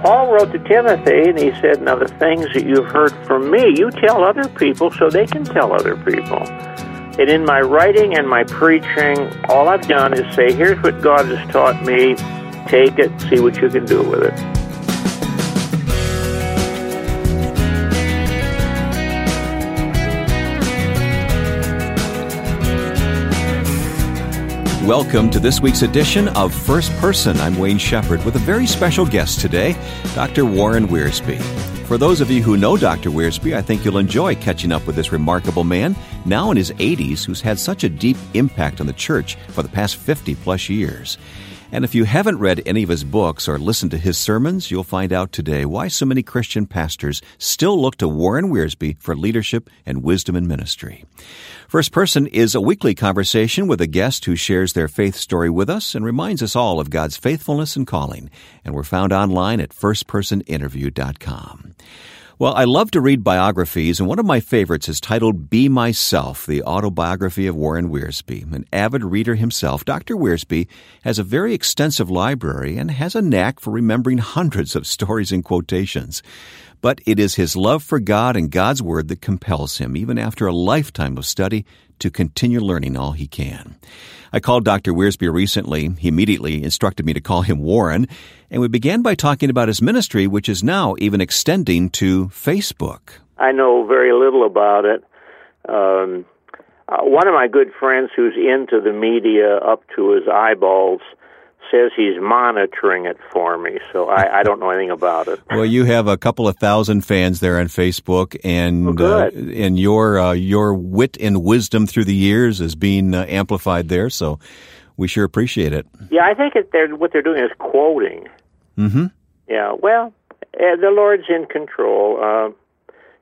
Paul wrote to Timothy and he said, Now the things that you've heard from me, you tell other people so they can tell other people. And in my writing and my preaching, all I've done is say, Here's what God has taught me. Take it, see what you can do with it. Welcome to this week's edition of First Person. I'm Wayne Shepherd with a very special guest today, Dr. Warren Wiersbe. For those of you who know Dr. Wiersbe, I think you'll enjoy catching up with this remarkable man, now in his 80s, who's had such a deep impact on the church for the past 50 plus years. And if you haven't read any of his books or listened to his sermons, you'll find out today why so many Christian pastors still look to Warren Wiersbe for leadership and wisdom in ministry. First Person is a weekly conversation with a guest who shares their faith story with us and reminds us all of God's faithfulness and calling. And we're found online at firstpersoninterview.com. Well, I love to read biographies, and one of my favorites is titled Be Myself, the autobiography of Warren Wiersbe. An avid reader himself, Dr. Wiersbe has a very extensive library and has a knack for remembering hundreds of stories and quotations. But it is his love for God and God's Word that compels him, even after a lifetime of study, to continue learning all he can. I called Dr. Wiersbe recently. He immediately instructed me to call him Warren, and we began by talking about his ministry, which is now even extending to Facebook. I know very little about it. Um, uh, one of my good friends who's into the media up to his eyeballs says he's monitoring it for me, so I, I don't know anything about it. well, you have a couple of thousand fans there on Facebook, and uh, and your uh, your wit and wisdom through the years is being uh, amplified there. So we sure appreciate it. Yeah, I think it, they're, what they're doing is quoting. Mm-hmm. Yeah. Well, uh, the Lord's in control. Uh,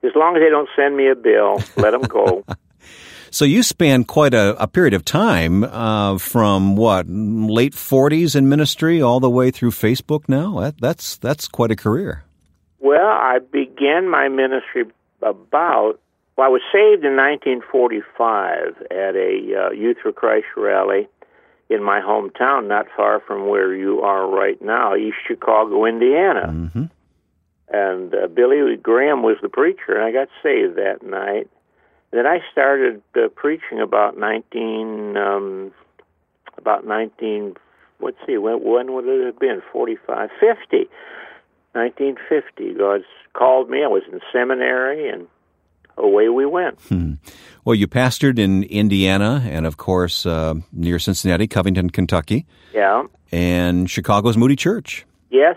as long as they don't send me a bill, let them go. So you span quite a, a period of time uh, from what late forties in ministry all the way through Facebook. Now that, that's that's quite a career. Well, I began my ministry about. Well, I was saved in 1945 at a uh, Youth for Christ rally in my hometown, not far from where you are right now, East Chicago, Indiana. Mm-hmm. And uh, Billy Graham was the preacher, and I got saved that night. Then I started uh, preaching about 19, um, about 19, let's see, when, when would it have been? 45, 50. 1950. God called me. I was in seminary, and away we went. Hmm. Well, you pastored in Indiana and, of course, uh, near Cincinnati, Covington, Kentucky. Yeah. And Chicago's Moody Church. Yes.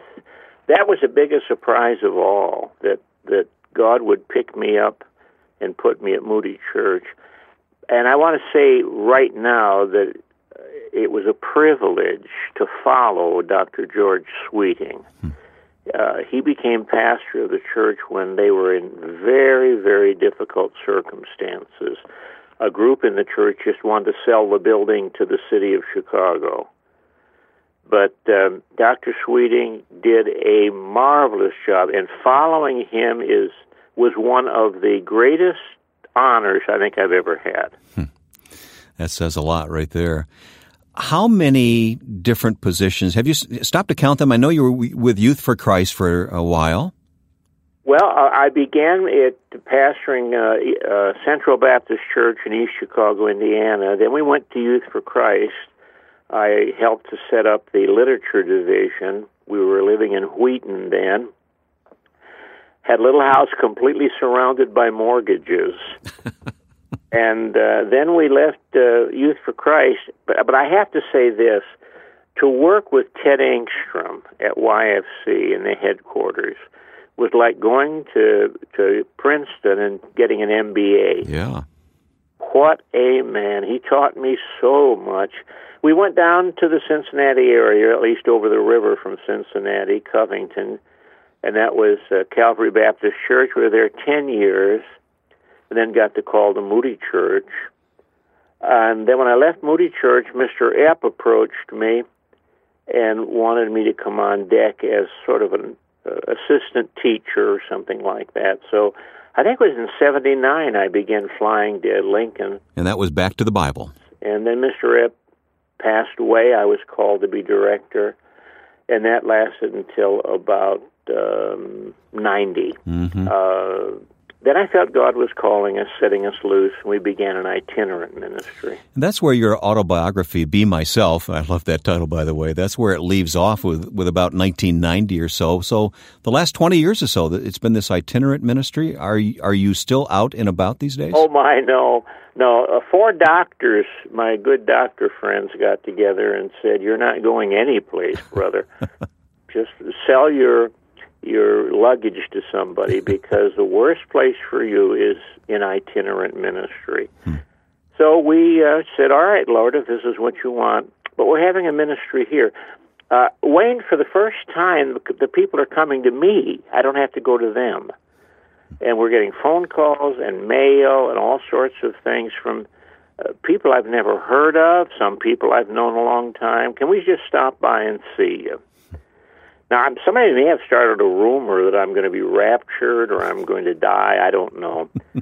That was the biggest surprise of all that, that God would pick me up and put me at Moody Church. And I want to say right now that it was a privilege to follow Dr. George Sweeting. Hmm. Uh, he became pastor of the church when they were in very, very difficult circumstances. A group in the church just wanted to sell the building to the city of Chicago. But um, Dr. Sweeting did a marvelous job, and following him is was one of the greatest honors I think I've ever had. Hmm. That says a lot right there. How many different positions have you stopped to count them? I know you were with Youth for Christ for a while. Well, I began at pastoring uh, uh, Central Baptist Church in East Chicago, Indiana. Then we went to Youth for Christ. I helped to set up the literature division. We were living in Wheaton then had a little house completely surrounded by mortgages. and uh, then we left uh, Youth for Christ. But, but I have to say this to work with Ted Engstrom at YFC in the headquarters was like going to, to Princeton and getting an MBA. Yeah. What a man. He taught me so much. We went down to the Cincinnati area, at least over the river from Cincinnati, Covington and that was uh, Calvary Baptist Church. We were there 10 years, and then got to call the Moody Church. And then when I left Moody Church, Mr. Epp approached me and wanted me to come on deck as sort of an uh, assistant teacher or something like that. So I think it was in 79 I began flying to Lincoln. And that was back to the Bible. And then Mr. Epp passed away. I was called to be director and that lasted until about um, 90. Mm-hmm. Uh, then I felt God was calling us, setting us loose, and we began an itinerant ministry. And that's where your autobiography, Be Myself, I love that title, by the way, that's where it leaves off with, with about 1990 or so. So the last 20 years or so, it's been this itinerant ministry. Are, you, are you still out and about these days? Oh, my, no. No, uh, four doctors, my good doctor friends, got together and said, You're not going anyplace, brother. Just sell your your luggage to somebody because the worst place for you is in itinerant ministry. Hmm. So we uh, said, All right, Lord, if this is what you want, but we're having a ministry here. Uh, Wayne, for the first time, the people are coming to me. I don't have to go to them. And we're getting phone calls and mail and all sorts of things from uh, people I've never heard of, some people I've known a long time. Can we just stop by and see you? Now, I'm, somebody may have started a rumor that I'm going to be raptured or I'm going to die. I don't know.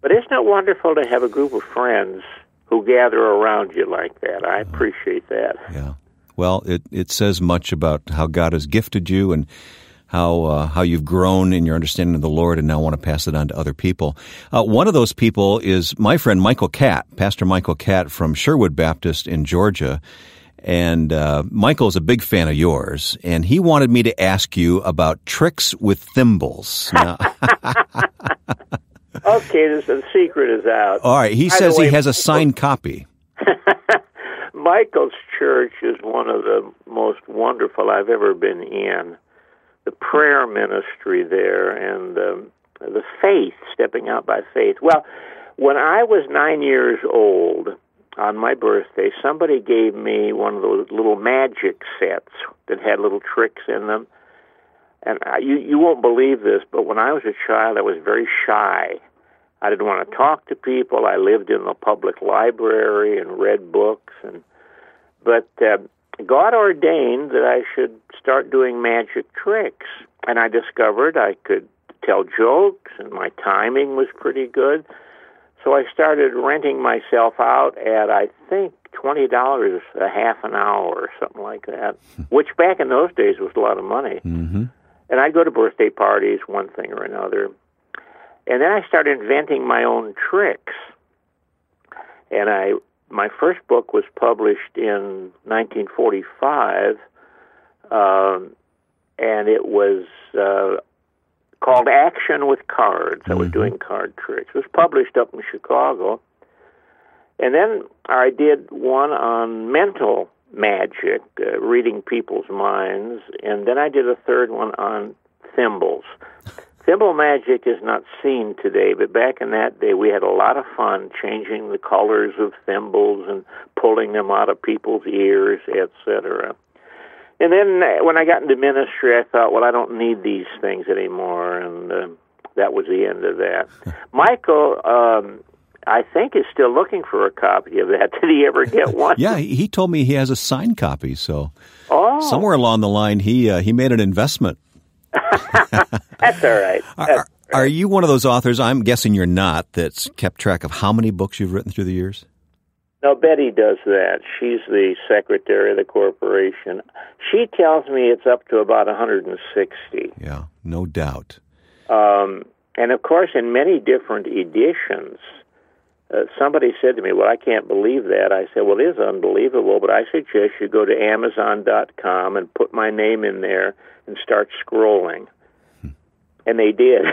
but isn't it wonderful to have a group of friends who gather around you like that? I appreciate that. Yeah. Well, it, it says much about how God has gifted you and how uh, how you've grown in your understanding of the Lord, and now want to pass it on to other people. Uh, one of those people is my friend Michael Catt, Pastor Michael Catt from Sherwood Baptist in Georgia, and uh, Michael's a big fan of yours, and he wanted me to ask you about tricks with thimbles. Now, okay, this, the secret is out. All right, he By says way, he has a signed copy. Michael's church is one of the most wonderful I've ever been in. The prayer ministry there and um, the faith, stepping out by faith. Well, when I was nine years old, on my birthday, somebody gave me one of those little magic sets that had little tricks in them. And I, you you won't believe this, but when I was a child, I was very shy. I didn't want to talk to people. I lived in the public library and read books, and but uh, God ordained that I should start doing magic tricks, and I discovered I could tell jokes, and my timing was pretty good. So I started renting myself out at I think twenty dollars a half an hour or something like that, which back in those days was a lot of money. Mm-hmm. And I'd go to birthday parties, one thing or another, and then I started inventing my own tricks. And I, my first book was published in 1945, um, and it was uh, called Action with Cards. I was mm-hmm. doing card tricks. It was published up in Chicago. And then I did one on mental magic, uh, reading people's minds. And then I did a third one on thimbles. Thimble magic is not seen today, but back in that day we had a lot of fun changing the colors of thimbles and pulling them out of people's ears, etc. And then uh, when I got into ministry, I thought, well, I don't need these things anymore, and uh, that was the end of that. Michael, um, I think, is still looking for a copy of that. Did he ever get one? yeah, he told me he has a signed copy. So oh. somewhere along the line, he uh, he made an investment. That's all right. That's are, are you one of those authors? I'm guessing you're not. That's kept track of how many books you've written through the years. No, Betty does that. She's the secretary of the corporation. She tells me it's up to about 160. Yeah, no doubt. Um, and of course, in many different editions. Uh, somebody said to me, Well, I can't believe that. I said, Well, it is unbelievable, but I suggest you go to Amazon.com and put my name in there and start scrolling. Hmm. and they did.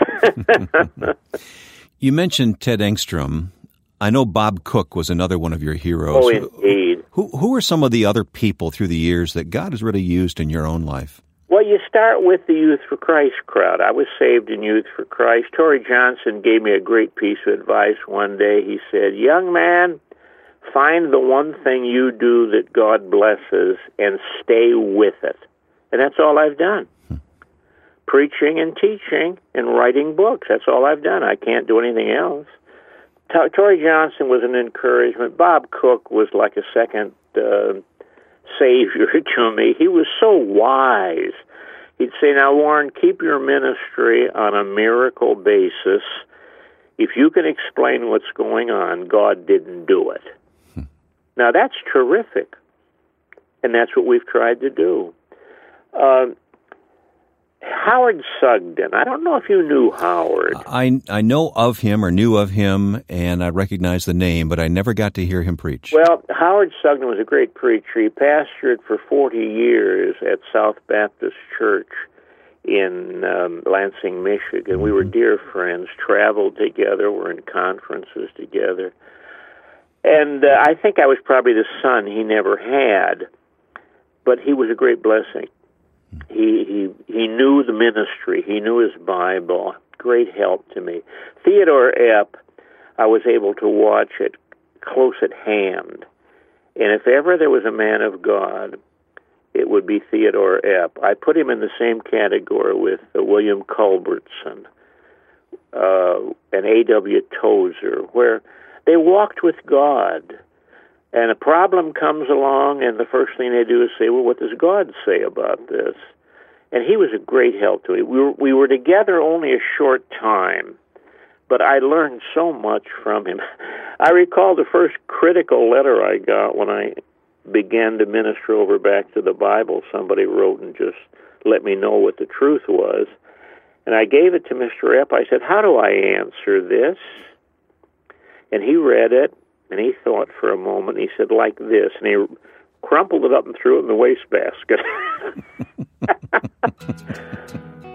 you mentioned Ted Engstrom I know Bob Cook was another one of your heroes. Oh, indeed. Who, who are some of the other people through the years that God has really used in your own life? Well, you start with the Youth for Christ crowd. I was saved in Youth for Christ. Torrey Johnson gave me a great piece of advice one day. He said, Young man, find the one thing you do that God blesses and stay with it. And that's all I've done. Hmm. Preaching and teaching and writing books. That's all I've done. I can't do anything else. Torrey Johnson was an encouragement. Bob Cook was like a second uh, savior to me. He was so wise. He'd say, Now, Warren, keep your ministry on a miracle basis. If you can explain what's going on, God didn't do it. Hmm. Now, that's terrific. And that's what we've tried to do. Uh, Howard Sugden. I don't know if you knew Howard. I I know of him or knew of him, and I recognize the name, but I never got to hear him preach. Well, Howard Sugden was a great preacher. He pastored for 40 years at South Baptist Church in um, Lansing, Michigan. We were mm-hmm. dear friends, traveled together, were in conferences together. And uh, I think I was probably the son he never had, but he was a great blessing. He he he knew the ministry. He knew his Bible. Great help to me. Theodore Epp, I was able to watch it close at hand. And if ever there was a man of God, it would be Theodore Epp. I put him in the same category with uh, William Culbertson uh, and A.W. Tozer, where they walked with God. And a problem comes along, and the first thing they do is say, Well, what does God say about this? And he was a great help to me. We were, we were together only a short time, but I learned so much from him. I recall the first critical letter I got when I began to minister over back to the Bible. Somebody wrote and just let me know what the truth was. And I gave it to Mr. Epp. I said, How do I answer this? And he read it, and he thought for a moment. He said, like this, and he crumpled it up and threw it in the wastebasket.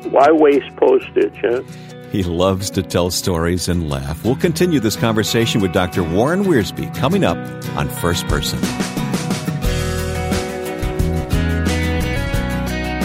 Why waste postage, huh? He loves to tell stories and laugh. We'll continue this conversation with Dr. Warren Wiersbe coming up on First Person.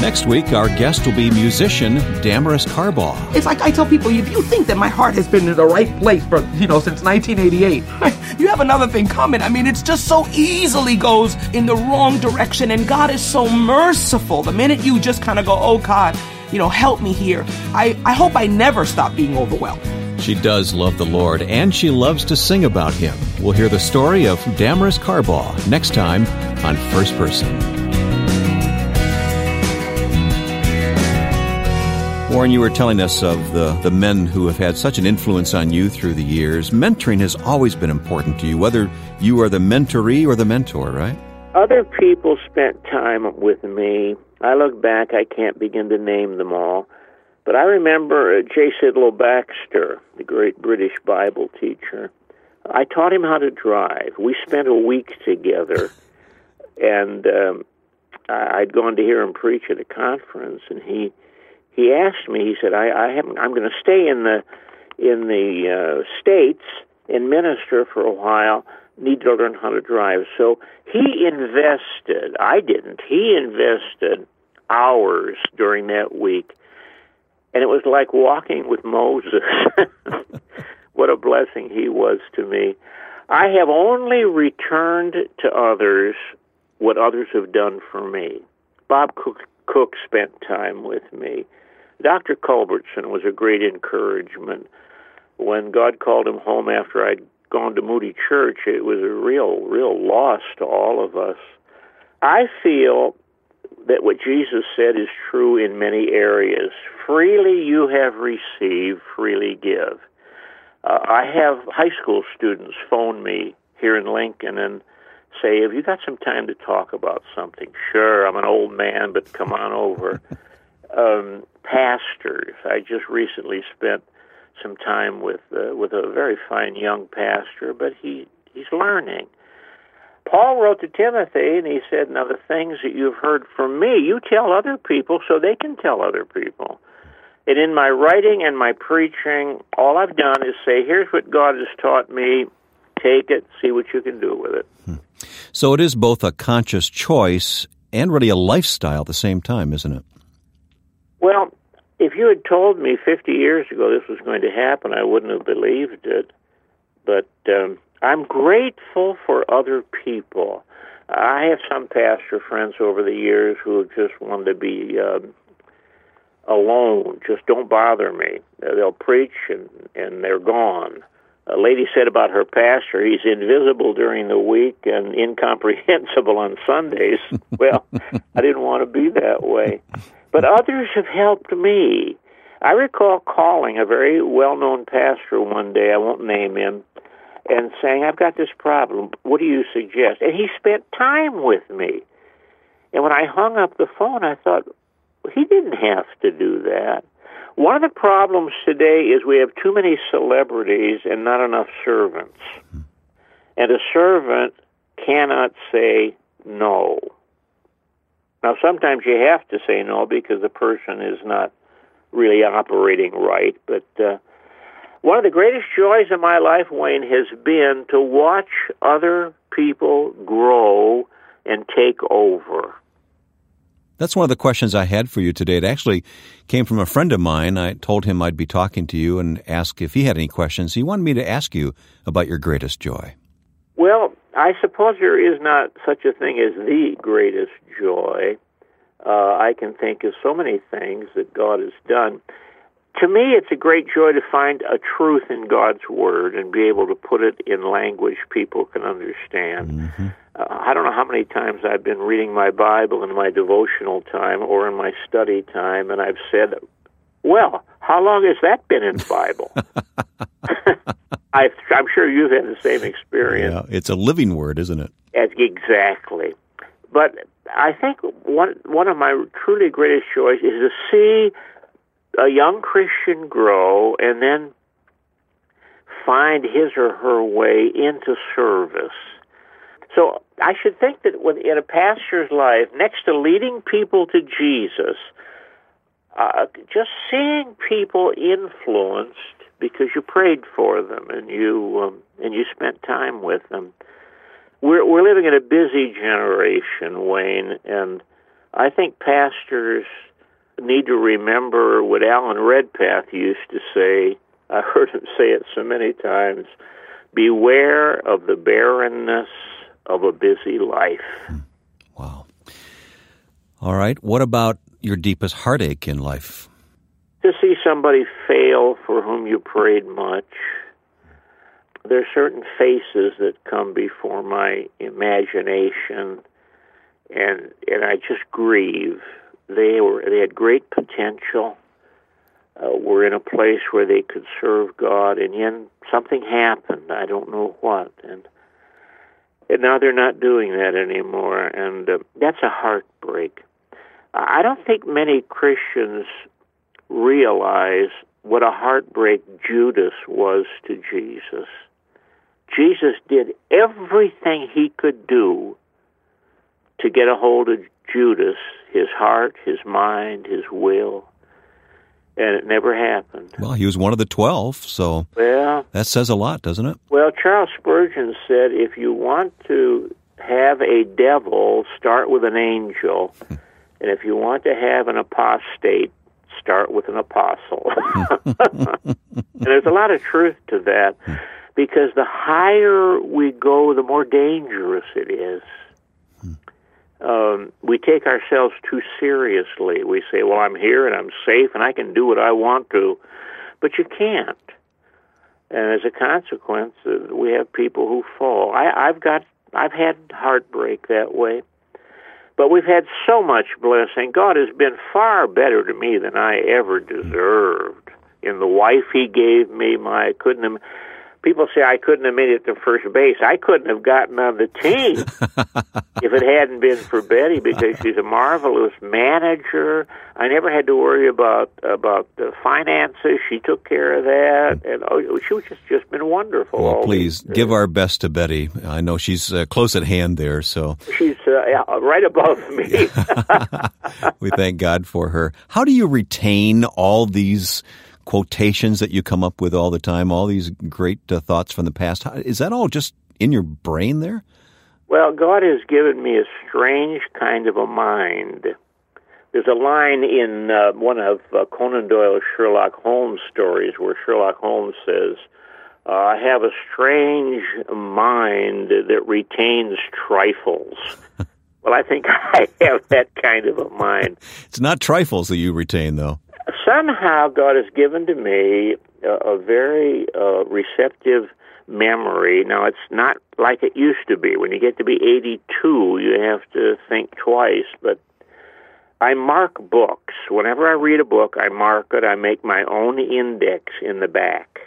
Next week, our guest will be musician Damaris Carbaugh. It's like I tell people, if you think that my heart has been in the right place for, you know, since 1988, you have another thing coming. I mean, it's just so easily goes in the wrong direction, and God is so merciful. The minute you just kind of go, oh, God, you know, help me here, I, I hope I never stop being overwhelmed. She does love the Lord, and she loves to sing about Him. We'll hear the story of Damaris Carbaugh next time on First Person. Warren, you were telling us of the, the men who have had such an influence on you through the years. Mentoring has always been important to you, whether you are the mentoree or the mentor, right? Other people spent time with me. I look back, I can't begin to name them all. But I remember uh, J. Sidlow Baxter, the great British Bible teacher. I taught him how to drive. We spent a week together, and um, I'd gone to hear him preach at a conference, and he he asked me. He said, "I, I haven't. I'm going to stay in the in the uh, states and minister for a while. Need to learn how to drive." So he invested. I didn't. He invested hours during that week, and it was like walking with Moses. what a blessing he was to me. I have only returned to others what others have done for me. Bob Cook, Cook spent time with me. Dr. Culbertson was a great encouragement. When God called him home after I'd gone to Moody Church, it was a real, real loss to all of us. I feel that what Jesus said is true in many areas. Freely you have received, freely give. Uh, I have high school students phone me here in Lincoln and say, Have you got some time to talk about something? Sure, I'm an old man, but come on over. um, pastors. I just recently spent some time with uh, with a very fine young pastor, but he he's learning. Paul wrote to Timothy and he said, Now the things that you've heard from me, you tell other people so they can tell other people. And in my writing and my preaching, all I've done is say, Here's what God has taught me. Take it, see what you can do with it. Hmm. So it is both a conscious choice and really a lifestyle at the same time, isn't it? Well, if you had told me 50 years ago this was going to happen, I wouldn't have believed it. But um, I'm grateful for other people. I have some pastor friends over the years who have just wanted to be um, alone. Just don't bother me. They'll preach and and they're gone. A lady said about her pastor, he's invisible during the week and incomprehensible on Sundays. well, I didn't want to be that way. But others have helped me. I recall calling a very well known pastor one day, I won't name him, and saying, I've got this problem. What do you suggest? And he spent time with me. And when I hung up the phone, I thought, he didn't have to do that. One of the problems today is we have too many celebrities and not enough servants. Hmm. And a servant cannot say no. Now, sometimes you have to say no because the person is not really operating right. But uh, one of the greatest joys of my life, Wayne, has been to watch other people grow and take over. That's one of the questions I had for you today. It actually came from a friend of mine. I told him I'd be talking to you and ask if he had any questions. He wanted me to ask you about your greatest joy. Well, I suppose there is not such a thing as the greatest joy. Uh, I can think of so many things that God has done. To me, it's a great joy to find a truth in God's Word and be able to put it in language people can understand. Mm-hmm. Uh, I don't know how many times I've been reading my Bible in my devotional time or in my study time, and I've said, Well, how long has that been in the Bible? I, am sure you've had the same experience. Yeah, it's a living word, isn't it? Exactly. But I think one one of my truly greatest joys is to see a young Christian grow and then find his or her way into service. So I should think that in a pastor's life, next to leading people to Jesus, uh, just seeing people influenced because you prayed for them and you um, and you spent time with them. We're we're living in a busy generation, Wayne, and I think pastors need to remember what Alan Redpath used to say. I heard him say it so many times. Beware of the barrenness of a busy life. Hmm. Wow. All right. What about your deepest heartache in life? To see somebody fail for whom you prayed much. There are certain faces that come before my imagination, and and I just grieve. They were they had great potential. Uh, were in a place where they could serve God, and then something happened. I don't know what, and and now they're not doing that anymore, and uh, that's a heartbreak. I don't think many Christians realize what a heartbreak Judas was to Jesus. Jesus did everything he could do to get a hold of Judas, his heart, his mind, his will and it never happened. Well, he was one of the twelve, so well, that says a lot, doesn't it? Well, Charles Spurgeon said, if you want to have a devil, start with an angel, and if you want to have an apostate, start with an apostle. and there's a lot of truth to that, because the higher we go, the more dangerous it is um, we take ourselves too seriously. We say, "Well, I'm here and I'm safe and I can do what I want to," but you can't. And as a consequence, uh, we have people who fall. I, I've got, I've had heartbreak that way, but we've had so much blessing. God has been far better to me than I ever deserved. In the wife He gave me, my I couldn't. Have, people say I couldn't have made it to first base. I couldn't have gotten on the team if it hadn't been for Betty because she's a marvelous manager. I never had to worry about about the finances. She took care of that, and oh, she was just just been wonderful. Well, please give our best to Betty. I know she's uh, close at hand there, so she's uh, right above me. we thank God for her. How do you retain all these? Quotations that you come up with all the time, all these great uh, thoughts from the past. Is that all just in your brain there? Well, God has given me a strange kind of a mind. There's a line in uh, one of uh, Conan Doyle's Sherlock Holmes stories where Sherlock Holmes says, uh, I have a strange mind that retains trifles. well, I think I have that kind of a mind. It's not trifles that you retain, though somehow God has given to me a, a very uh, receptive memory. Now, it's not like it used to be. When you get to be 82, you have to think twice, but I mark books. Whenever I read a book, I mark it. I make my own index in the back.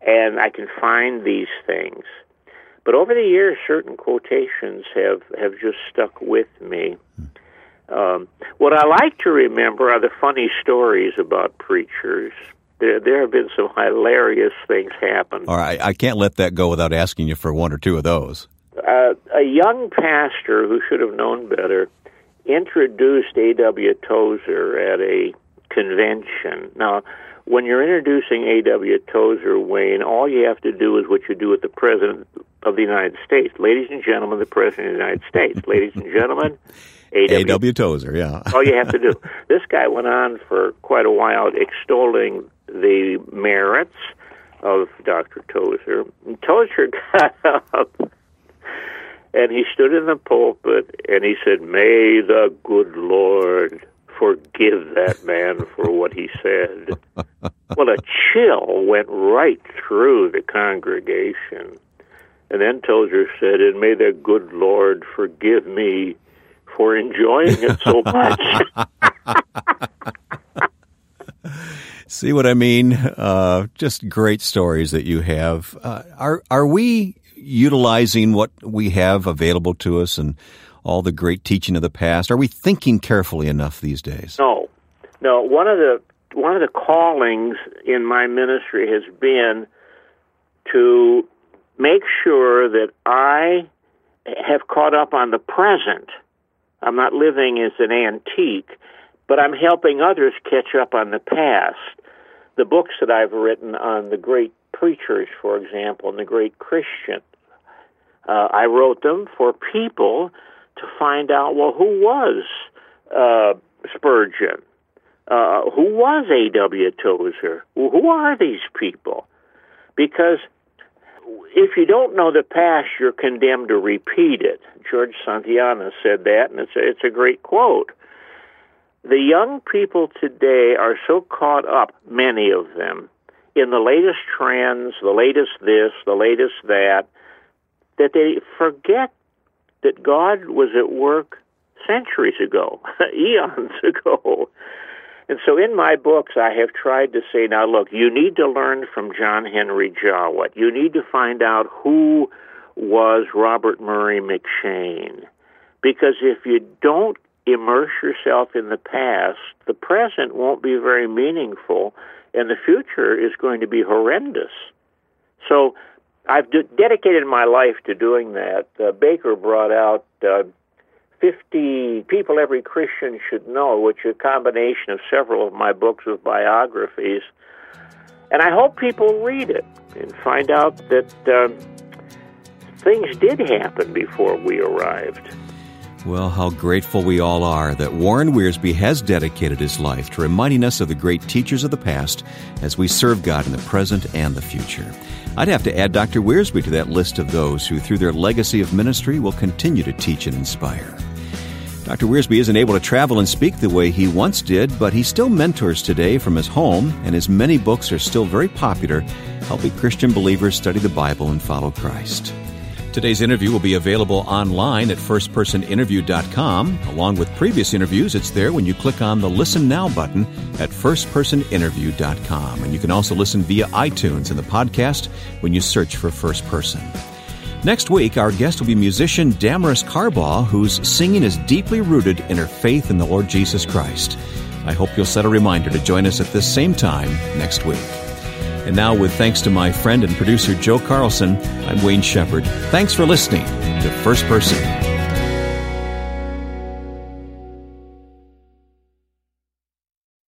And I can find these things. But over the years, certain quotations have, have just stuck with me. Um, what I like to remember are the funny stories about preachers. There, there have been some hilarious things happen. All right, I can't let that go without asking you for one or two of those. Uh, a young pastor who should have known better introduced A.W. Tozer at a convention. Now, when you're introducing A.W. Tozer, Wayne, all you have to do is what you do with the President of the United States. Ladies and gentlemen, the President of the United States. Ladies and gentlemen, A.W. Tozer, yeah. all you have to do. This guy went on for quite a while extolling the merits of Dr. Tozer. And Tozer got up and he stood in the pulpit and he said, May the good Lord forgive that man for what he said. well, a chill went right through the congregation. And then Tozer said, And may the good Lord forgive me for enjoying it so much. See what I mean? Uh, just great stories that you have. Uh, are are we utilizing what we have available to us and all the great teaching of the past? Are we thinking carefully enough these days? No, no. One of the one of the callings in my ministry has been to make sure that I have caught up on the present. I'm not living as an antique, but I'm helping others catch up on the past. The books that I've written on the great preachers, for example, and the great Christians, uh, I wrote them for people to find out, well, who was uh, Spurgeon? Uh, who was A.W. Tozer? Who are these people? Because if you don't know the past, you're condemned to repeat it. George Santayana said that, and it's a, it's a great quote. The young people today are so caught up, many of them, in the latest trends, the latest this, the latest that, that they forget that God was at work centuries ago, eons ago. And so in my books, I have tried to say, now look, you need to learn from John Henry Jowett. You need to find out who was Robert Murray M'Cheyne. Because if you don't immerse yourself in the past, the present won't be very meaningful, and the future is going to be horrendous. So I've d- dedicated my life to doing that. Uh, Baker brought out uh, 50 people every Christian should know, which is a combination of several of my books with biographies. And I hope people read it and find out that uh, things did happen before we arrived. Well, how grateful we all are that Warren Wiersbe has dedicated his life to reminding us of the great teachers of the past as we serve God in the present and the future. I'd have to add Dr. Wiersbe to that list of those who, through their legacy of ministry, will continue to teach and inspire. Dr. Wiersbe isn't able to travel and speak the way he once did, but he still mentors today from his home, and his many books are still very popular, helping Christian believers study the Bible and follow Christ. Today's interview will be available online at firstpersoninterview.com. Along with previous interviews, it's there when you click on the Listen Now button at firstpersoninterview.com. And you can also listen via iTunes in the podcast when you search for First Person. Next week, our guest will be musician Damaris Carbaugh, whose singing is deeply rooted in her faith in the Lord Jesus Christ. I hope you'll set a reminder to join us at this same time next week. And now, with thanks to my friend and producer Joe Carlson, I'm Wayne Shepherd. Thanks for listening to First Person.